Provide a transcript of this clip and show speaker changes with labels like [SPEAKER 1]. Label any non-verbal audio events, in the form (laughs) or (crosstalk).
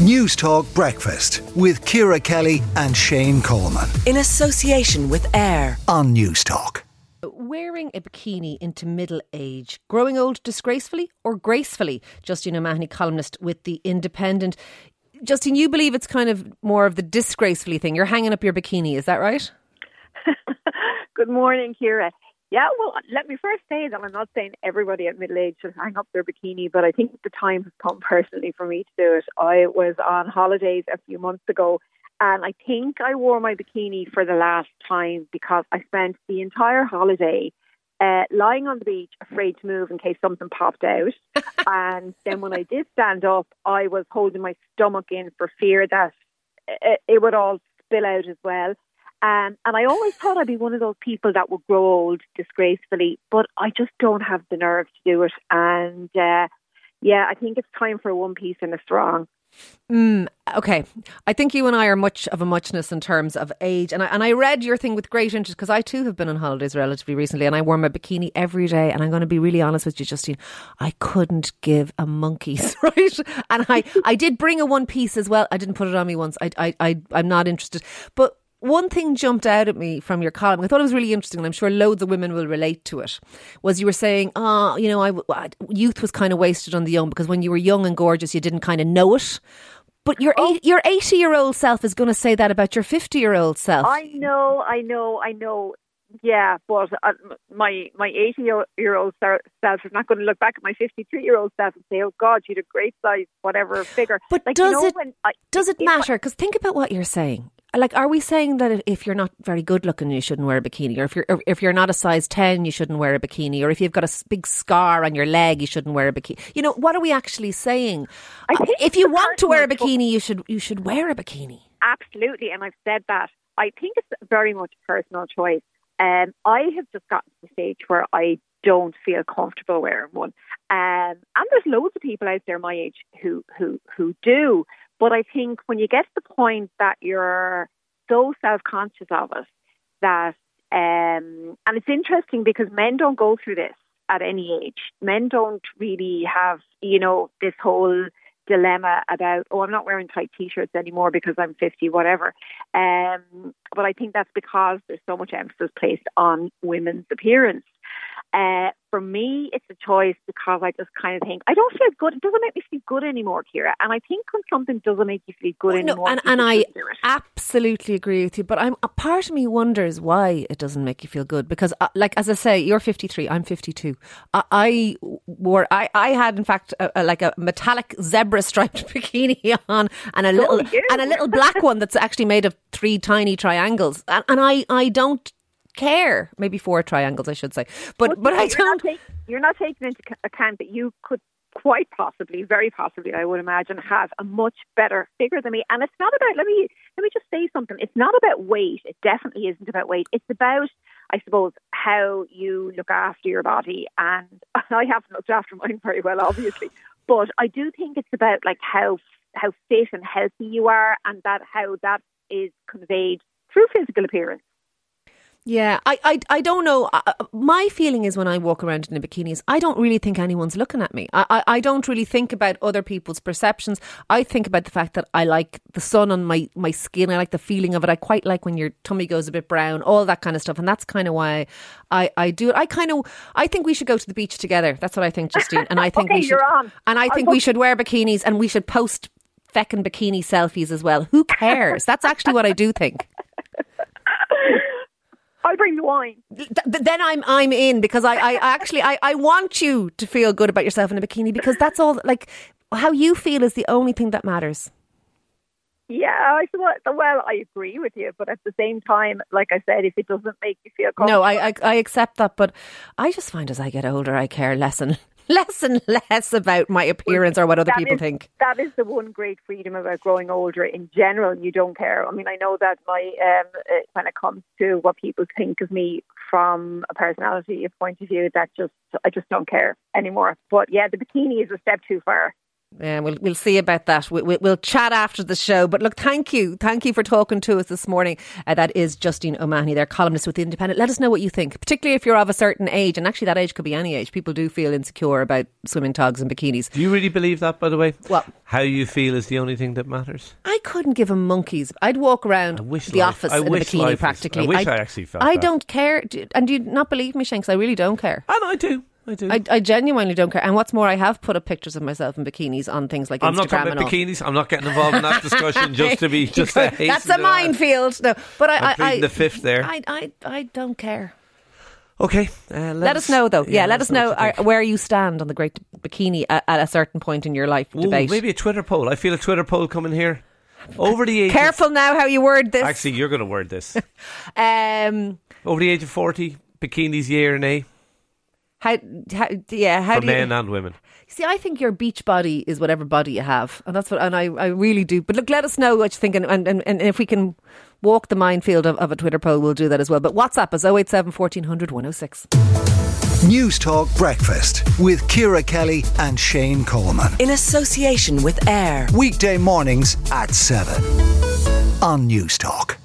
[SPEAKER 1] Newstalk Breakfast with Ciara Kelly and Shane Coleman.
[SPEAKER 2] In association with AIR
[SPEAKER 1] on Newstalk.
[SPEAKER 3] Wearing a bikini into middle age, growing old disgracefully or gracefully? Justine O'Mahony, columnist with The Independent. Justine, you believe it's kind of more of the disgracefully thing. You're hanging up your bikini, is that right? (laughs)
[SPEAKER 4] Good morning, Ciara. Yeah, well, let me first say that I'm not saying everybody at middle age should hang up their bikini, but I think the time has come personally for me to do it. I was on holidays a few months ago, and I think I wore my bikini for the last time because I spent the entire holiday uh, lying on the beach, afraid to move in case something popped out. (laughs) and then when I did stand up, I was holding my stomach in for fear that it, it would all spill out as well. Um, and I always thought I'd be one of those people that would grow old disgracefully, but I just don't have the nerve to do it. And uh, yeah, I think it's time for a one piece and a strong.
[SPEAKER 3] Mm, okay, I think you and I are much of a muchness in terms of age, and I, and I read your thing with great interest because I too have been on holidays relatively recently, and I wore my bikini every day. And I'm going to be really honest with you, Justine, I couldn't give a monkey's (laughs) right. And I I did bring a one piece as well. I didn't put it on me once. I I, I I'm not interested, but one thing jumped out at me from your column. I thought it was really interesting, and I'm sure loads of women will relate to it. Was you were saying, ah, oh, you know, I, youth was kind of wasted on the young because when you were young and gorgeous, you didn't kind of know it. But your oh. your eighty year old self is going to say that about your fifty year old self.
[SPEAKER 4] I know, I know, I know. Yeah, but uh, my my eighty year old self is not going to look back at my fifty three year old self and say, "Oh God, you had a great size, whatever figure."
[SPEAKER 3] But like, does you know, it I, does it matter? Because think about what you're saying like are we saying that if you're not very good looking you shouldn't wear a bikini? Or if you're or if you're not a size 10 you shouldn't wear a bikini? Or if you've got a big scar on your leg you shouldn't wear a bikini you know what are we actually saying? If you want to wear a bikini you should you should wear a bikini.
[SPEAKER 4] Absolutely and i've said that. I think it's very much a personal choice. Um, i have just gotten to the stage where i don't feel comfortable wearing one. Um, and there's loads of people out there my age who who who do but I think when you get to the point that you're so self conscious of it that, um, and it's interesting because men don't go through this at any age. Men don't really have, you know, this whole dilemma about, oh, I'm not wearing tight t-shirts anymore because I'm 50, whatever. Um, but I think that's because there's so much emphasis placed on women's appearance. Uh, for me, it's a choice because I just kind of think I don't feel good. It doesn't make me feel good anymore, Ciara. And I think when something doesn't make you feel good anymore,
[SPEAKER 3] and, and I absolutely agree with you. But I'm a part of me wonders why it doesn't make you feel good because, uh, like as I say, you're 53, I'm 52. I, I wore, I, I had in fact a, a, like a metallic zebra striped (laughs) bikini on, and a little oh, and a little black one that's actually made of three tiny triangles, and, and I I don't care. Maybe four triangles, I should say. But well, but I don't.
[SPEAKER 4] Not take, you're not taking into account that you could quite possibly, very possibly, I would imagine, have a much better figure than me. And it's not about. Let me let me just say something. It's not about weight. It definitely isn't about weight. It's about, I suppose, how you look after your body. And (laughs) I haven't looked after mine very well, obviously. But I do think it's about like how how fit and healthy you are, and that how that is conveyed through physical appearance.
[SPEAKER 3] Yeah, I, I, I don't know. Uh, uh, my feeling is when I walk around in a bikini is I don't really think anyone's looking at me. I, I, I don't really think about other people's perceptions. I think about the fact that I like the sun on my, my skin. I like the feeling of it. I quite like when your tummy goes a bit brown, all that kind of stuff. And that's kind of why I, I do it. I kind of, I think we should go to the beach together. That's what I think, Justine. And I (laughs) think
[SPEAKER 4] okay,
[SPEAKER 3] we should,
[SPEAKER 4] and
[SPEAKER 3] I think we should wear bikinis and we should post feckin' bikini selfies as well. Who cares? That's actually what I do think. (laughs)
[SPEAKER 4] I'll bring the wine.
[SPEAKER 3] Th- then I'm I'm in because I, I actually I, I want you to feel good about yourself in a bikini because that's all like how you feel is the only thing that matters.
[SPEAKER 4] Yeah, I well, I agree with you, but at the same time, like I said, if it doesn't make you feel comfortable,
[SPEAKER 3] no, I, I I accept that, but I just find as I get older, I care less and less and less about my appearance or what other people
[SPEAKER 4] is,
[SPEAKER 3] think.
[SPEAKER 4] That is the one great freedom about growing older. In general, you don't care. I mean, I know that my um, uh, when it comes to what people think of me from a personality point of view, that just I just don't care anymore. But yeah, the bikini is a step too far.
[SPEAKER 3] Yeah, we'll we'll see about that. We, we, we'll chat after the show. But look, thank you, thank you for talking to us this morning. Uh, that is Justine O'Mahony, their columnist with the Independent. Let us know what you think, particularly if you're of a certain age, and actually that age could be any age. People do feel insecure about swimming togs and bikinis.
[SPEAKER 5] Do you really believe that, by the way?
[SPEAKER 3] Well-
[SPEAKER 5] how you feel is the only thing that matters.
[SPEAKER 3] I couldn't give a monkeys. I'd walk around
[SPEAKER 5] I wish
[SPEAKER 3] the
[SPEAKER 5] life-
[SPEAKER 3] office
[SPEAKER 5] I
[SPEAKER 3] in a bikini practically.
[SPEAKER 5] I wish I actually felt
[SPEAKER 3] I
[SPEAKER 5] that.
[SPEAKER 3] don't care, and do you not believe me, Shanks? I really don't care.
[SPEAKER 5] And I do. I do.
[SPEAKER 3] I, I genuinely don't care. And what's more, I have put up pictures of myself in bikinis on things like
[SPEAKER 5] I'm
[SPEAKER 3] Instagram
[SPEAKER 5] not talking
[SPEAKER 3] and
[SPEAKER 5] about
[SPEAKER 3] all.
[SPEAKER 5] bikinis. I'm not getting involved in that (laughs) discussion just to be (laughs) just to hasten
[SPEAKER 3] That's
[SPEAKER 5] to
[SPEAKER 3] a
[SPEAKER 5] that.
[SPEAKER 3] minefield. No, but I,
[SPEAKER 5] I'm
[SPEAKER 3] I, I
[SPEAKER 5] the fifth there.
[SPEAKER 3] I, I, I don't care.
[SPEAKER 5] Okay. Uh, let,
[SPEAKER 3] Let, us know, though. Yeah, let us know,
[SPEAKER 5] what you
[SPEAKER 3] uh, where you stand on the great bikini at, at a certain point in your life
[SPEAKER 5] Ooh,
[SPEAKER 3] debate.
[SPEAKER 5] maybe a Twitter poll. I feel a Twitter poll coming here. Over the age.
[SPEAKER 3] Careful now how you word this.
[SPEAKER 5] Actually, you're going to word this. (laughs)
[SPEAKER 3] um,
[SPEAKER 5] Over the age of 40, bikinis, year and A
[SPEAKER 3] how, how, yeah, how
[SPEAKER 5] for
[SPEAKER 3] do you,
[SPEAKER 5] men and women.
[SPEAKER 3] See, I think your beach body is whatever body you have, and that's what, and I, I really do. But look, let us know what you think, and, and, and, and if we can walk the minefield of, of a Twitter poll, we'll do that as well. But WhatsApp is 087 1400 106.
[SPEAKER 1] Newstalk Breakfast with Ciara Kelly and Shane Coleman.
[SPEAKER 2] In association with AIR.
[SPEAKER 1] Weekday mornings at 7 on Newstalk.